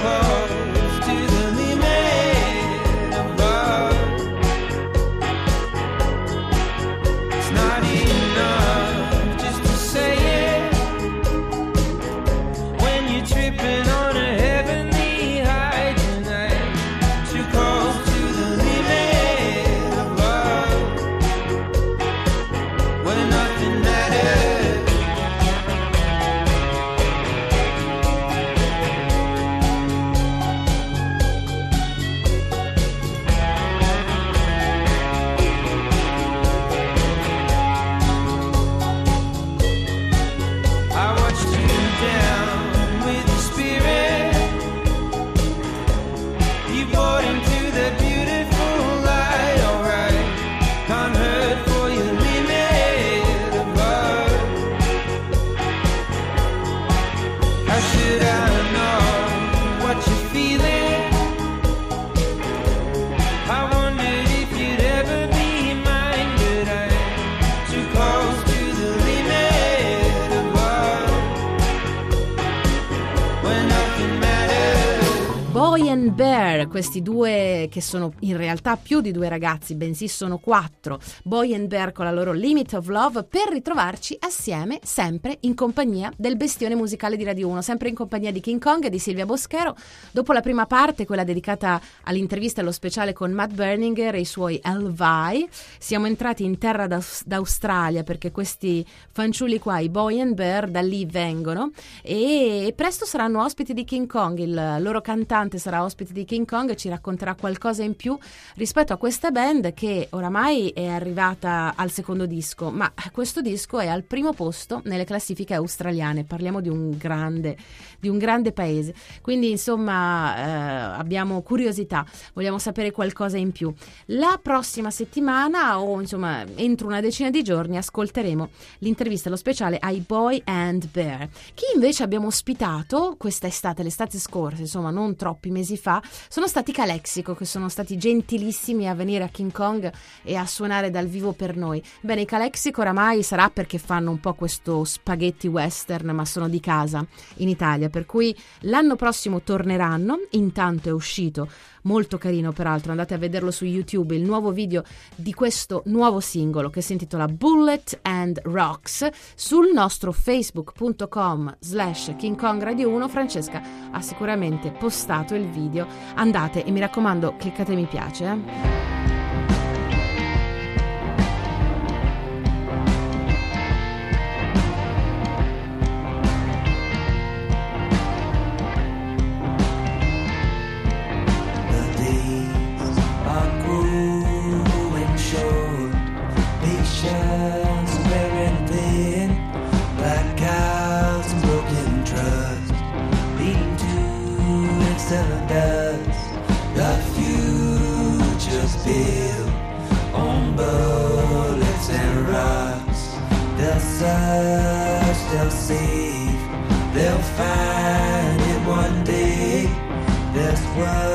club. Questi due che sono in realtà più di due ragazzi, bensì sono quattro, Boy and Bear con la loro Limit of Love, per ritrovarci assieme sempre in compagnia del bestione musicale di Radio 1, sempre in compagnia di King Kong e di Silvia Boschero. Dopo la prima parte, quella dedicata all'intervista e allo speciale con Matt Berninger e i suoi Elvi, siamo entrati in terra d'Australia perché questi fanciulli qua, i Boy and Bear, da lì vengono e presto saranno ospiti di King Kong, il loro cantante sarà ospite di King Kong ci racconterà qualcosa in più rispetto a questa band che oramai è arrivata al secondo disco, ma questo disco è al primo posto nelle classifiche australiane. Parliamo di un grande, di un grande paese. Quindi, insomma, eh, abbiamo curiosità, vogliamo sapere qualcosa in più. La prossima settimana, o insomma, entro una decina di giorni, ascolteremo l'intervista, lo speciale ai Boy and Bear. Chi invece abbiamo ospitato questa estate, l'estate scorsa, insomma, non troppi mesi fa, sono stati Calexico che sono stati gentilissimi a venire a King Kong e a suonare dal vivo per noi. Bene, i Calexico oramai sarà perché fanno un po' questo spaghetti western, ma sono di casa in Italia, per cui l'anno prossimo torneranno. Intanto è uscito molto carino peraltro, andate a vederlo su YouTube, il nuovo video di questo nuovo singolo che si intitola Bullet and Rocks sul nostro facebook.com slash King Kong Radio 1 Francesca ha sicuramente postato il video, andate e mi raccomando cliccate mi piace they'll save. They'll find it one day. This world.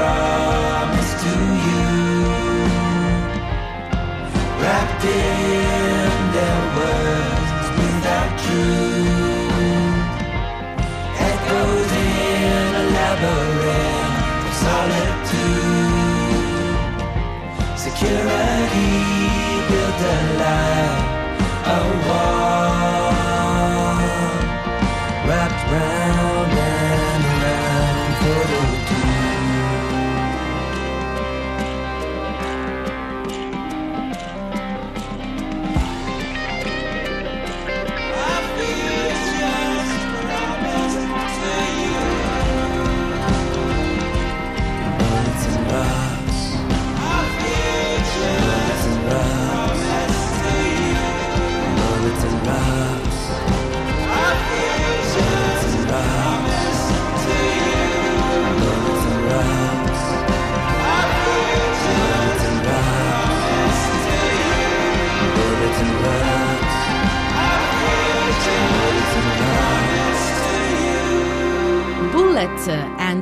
rise.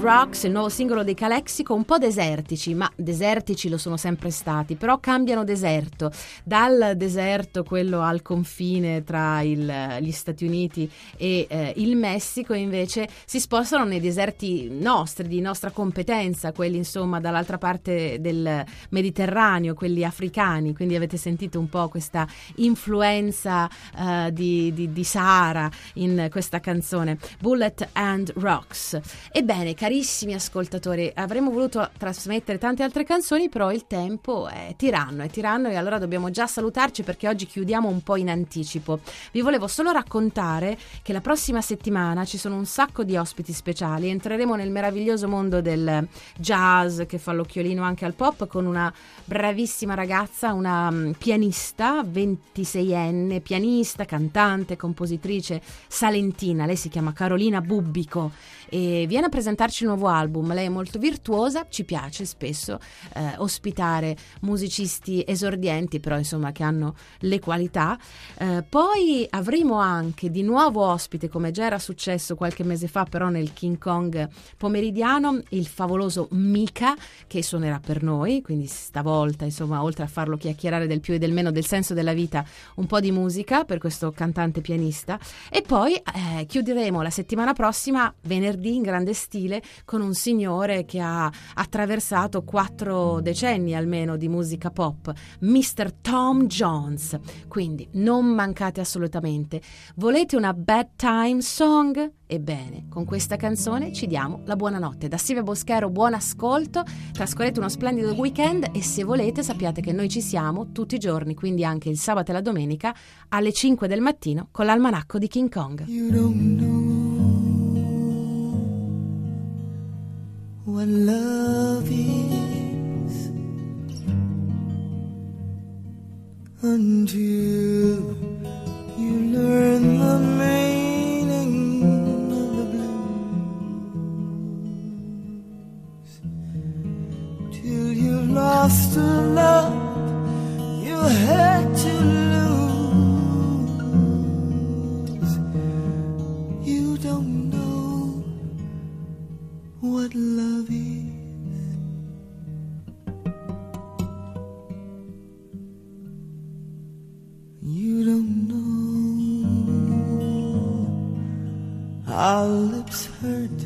Rocks, il nuovo singolo dei Calexico, un po' desertici, ma desertici lo sono sempre stati, però cambiano deserto, dal deserto quello al confine tra il, gli Stati Uniti e eh, il Messico invece si spostano nei deserti nostri, di nostra competenza, quelli insomma dall'altra parte del Mediterraneo, quelli africani, quindi avete sentito un po' questa influenza eh, di, di, di Sahara in questa canzone, Bullet and Rocks. Ebbene, carissimi carissimi ascoltatori, avremmo voluto trasmettere tante altre canzoni, però il tempo è tiranno, è tiranno e allora dobbiamo già salutarci perché oggi chiudiamo un po' in anticipo. Vi volevo solo raccontare che la prossima settimana ci sono un sacco di ospiti speciali, entreremo nel meraviglioso mondo del jazz che fa l'occhiolino anche al pop con una bravissima ragazza, una mm, pianista, 26enne, pianista, cantante, compositrice salentina, lei si chiama Carolina Bubbico e viene a presentarci il nuovo album. Lei è molto virtuosa, ci piace spesso eh, ospitare musicisti esordienti, però insomma che hanno le qualità. Eh, poi avremo anche di nuovo ospite, come già era successo qualche mese fa, però nel King Kong pomeridiano, il favoloso Mika che suonerà per noi, quindi stavolta insomma oltre a farlo chiacchierare del più e del meno del senso della vita, un po' di musica per questo cantante pianista e poi eh, chiuderemo la settimana prossima venerdì in grande stile con un signore che ha attraversato quattro decenni almeno di musica pop, Mr. Tom Jones. Quindi non mancate assolutamente. Volete una bad time song? Ebbene, con questa canzone ci diamo la buonanotte. Da Silvia Boschero, buon ascolto, trascorrete uno splendido weekend e se volete sappiate che noi ci siamo tutti i giorni, quindi anche il sabato e la domenica alle 5 del mattino con l'almanacco di King Kong. What love is until you learn the meaning our lips hurt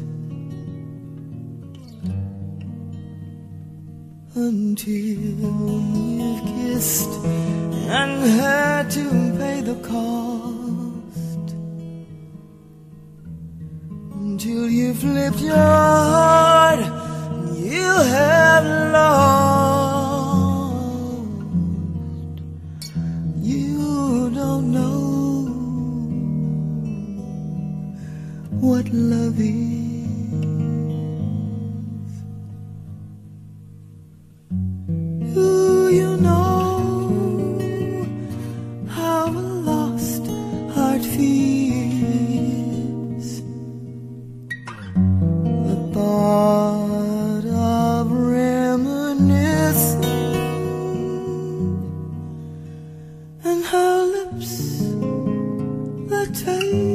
until you've kissed and had to pay the cost. Until you've flipped your heart you have what love is Do you know how a lost heart feels? The thought of reminiscing and her lips, the taste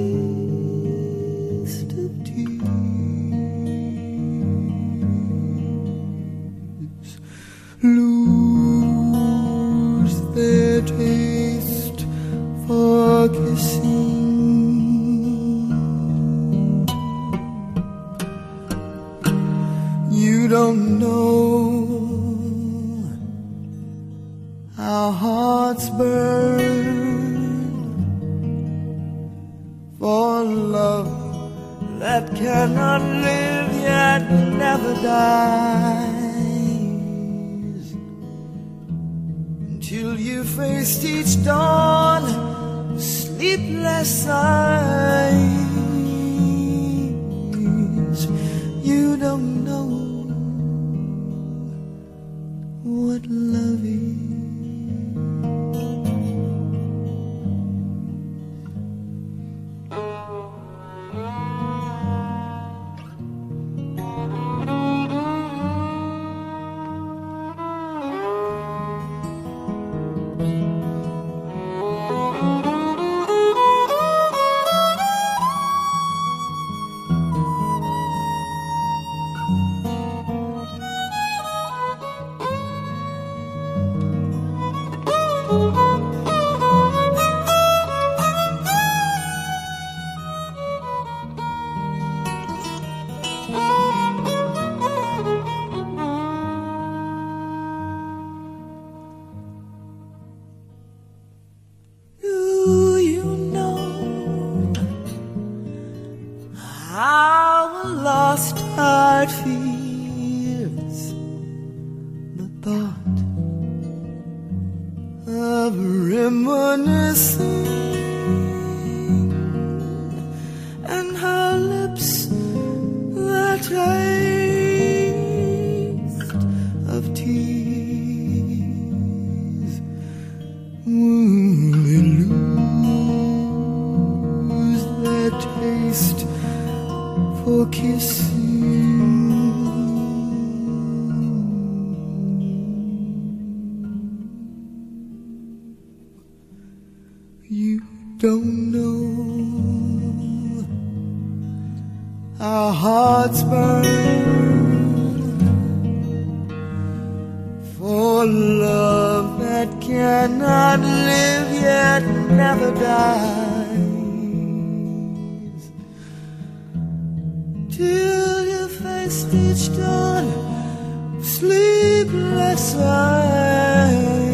love that cannot live yet never dies. Until you faced each dawn sleepless eyes you don't reminiscing and her lips the taste of tears. They lose their taste for. You don't know. Our hearts burn for love that cannot live yet never dies. Till your face each dawn sleepless eyes